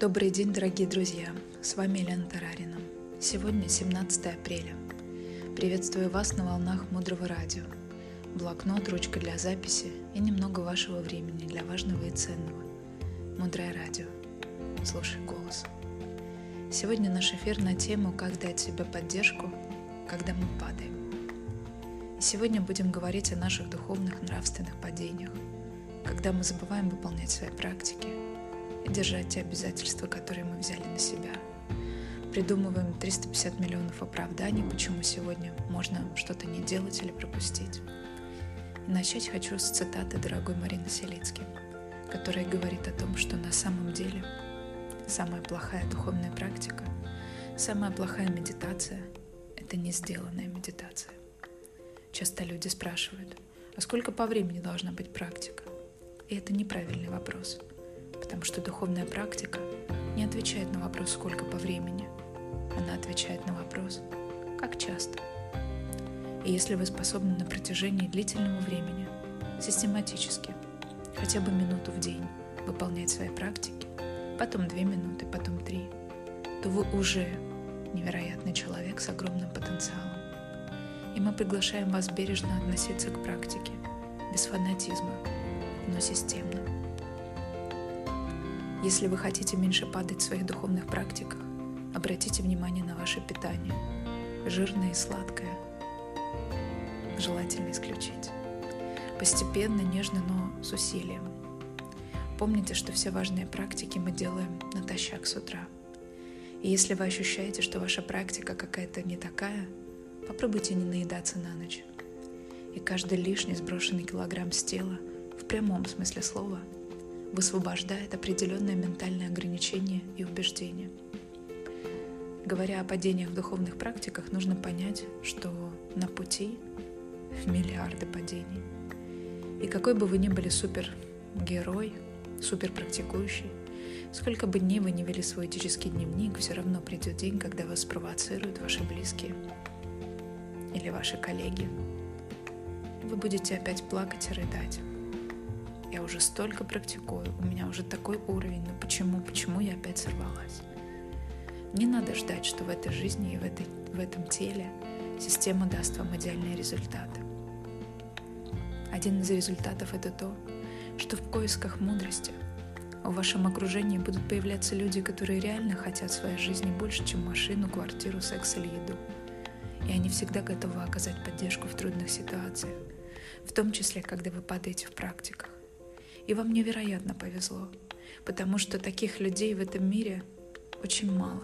Добрый день, дорогие друзья! С вами Елена Тарарина. Сегодня 17 апреля. Приветствую вас на волнах Мудрого Радио. Блокнот, ручка для записи и немного вашего времени для важного и ценного. Мудрое Радио. Слушай голос. Сегодня наш эфир на тему «Как дать себе поддержку, когда мы падаем». И сегодня будем говорить о наших духовных нравственных падениях, когда мы забываем выполнять свои практики – держать те обязательства, которые мы взяли на себя. Придумываем 350 миллионов оправданий, почему сегодня можно что-то не делать или пропустить. И начать хочу с цитаты дорогой Марины Селицки, которая говорит о том, что на самом деле самая плохая духовная практика, самая плохая медитация — это не сделанная медитация. Часто люди спрашивают, а сколько по времени должна быть практика? И это неправильный вопрос — потому что духовная практика не отвечает на вопрос «сколько по времени?», она отвечает на вопрос «как часто?». И если вы способны на протяжении длительного времени, систематически, хотя бы минуту в день выполнять свои практики, потом две минуты, потом три, то вы уже невероятный человек с огромным потенциалом. И мы приглашаем вас бережно относиться к практике, без фанатизма, но системно. Если вы хотите меньше падать в своих духовных практиках, обратите внимание на ваше питание. Жирное и сладкое. Желательно исключить. Постепенно, нежно, но с усилием. Помните, что все важные практики мы делаем натощак с утра. И если вы ощущаете, что ваша практика какая-то не такая, попробуйте не наедаться на ночь. И каждый лишний сброшенный килограмм с тела, в прямом смысле слова – высвобождает определенное ментальное ограничение и убеждение. Говоря о падениях в духовных практиках, нужно понять, что на пути миллиарды падений. И какой бы вы ни были супергерой, суперпрактикующий, сколько бы дней вы не вели свой этический дневник, все равно придет день, когда вас спровоцируют ваши близкие или ваши коллеги. Вы будете опять плакать и рыдать уже столько практикую, у меня уже такой уровень, но почему, почему я опять сорвалась? Не надо ждать, что в этой жизни и в, этой, в этом теле система даст вам идеальные результаты. Один из результатов это то, что в поисках мудрости в вашем окружении будут появляться люди, которые реально хотят своей жизни больше, чем машину, квартиру, секс или еду. И они всегда готовы оказать поддержку в трудных ситуациях, в том числе, когда вы падаете в практиках. И вам невероятно повезло, потому что таких людей в этом мире очень мало.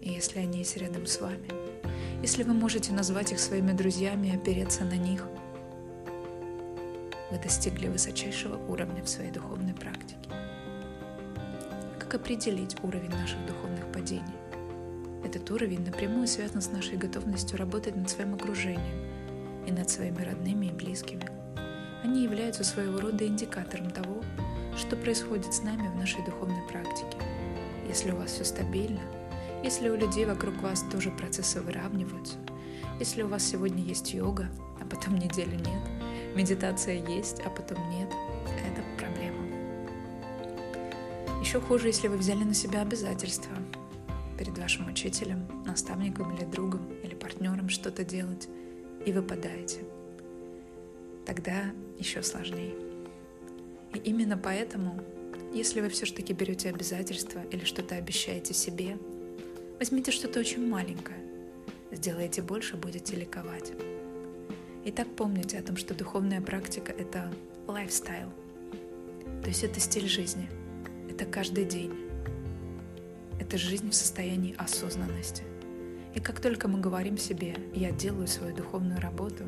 И если они есть рядом с вами, если вы можете назвать их своими друзьями и опереться на них, вы достигли высочайшего уровня в своей духовной практике. Как определить уровень наших духовных падений? Этот уровень напрямую связан с нашей готовностью работать над своим окружением и над своими родными и близкими – они являются своего рода индикатором того, что происходит с нами в нашей духовной практике. Если у вас все стабильно, если у людей вокруг вас тоже процессы выравниваются, если у вас сегодня есть йога, а потом неделю нет, медитация есть, а потом нет, это проблема. Еще хуже, если вы взяли на себя обязательства перед вашим учителем, наставником или другом или партнером что-то делать и выпадаете – тогда еще сложнее. И именно поэтому, если вы все-таки берете обязательства или что-то обещаете себе, возьмите что-то очень маленькое, сделайте больше, будете ликовать. И так помните о том, что духовная практика — это лайфстайл, то есть это стиль жизни, это каждый день, это жизнь в состоянии осознанности. И как только мы говорим себе «я делаю свою духовную работу»,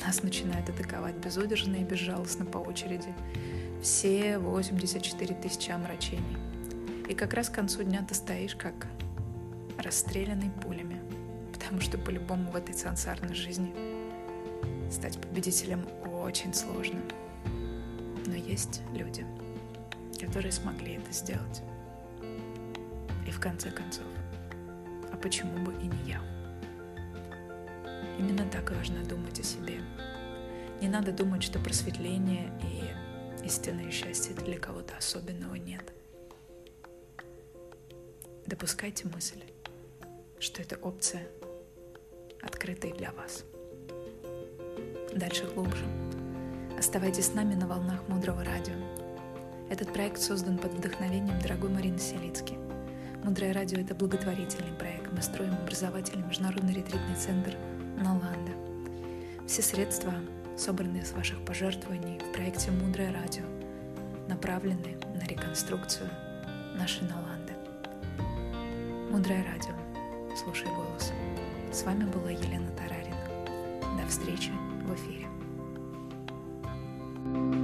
нас начинают атаковать безудержно и безжалостно по очереди. Все 84 тысячи омрачений. И как раз к концу дня ты стоишь как расстрелянный пулями. Потому что по-любому в этой сансарной жизни стать победителем очень сложно. Но есть люди, которые смогли это сделать. И в конце концов, а почему бы и не я? Важно думать о себе. Не надо думать, что просветление и истинное счастье для кого-то особенного нет. допускайте мысль, что эта опция открыта и для вас. Дальше глубже. Оставайтесь с нами на волнах Мудрого Радио. Этот проект создан под вдохновением дорогой Марины Селицки. Мудрое радио – это благотворительный проект. Мы строим образовательный международный ретритный центр Наланда. Все средства, собранные с ваших пожертвований в проекте «Мудрое радио», направлены на реконструкцию нашей Наланды. «Мудрое радио. Слушай голос». С вами была Елена Тарарина. До встречи в эфире. thank you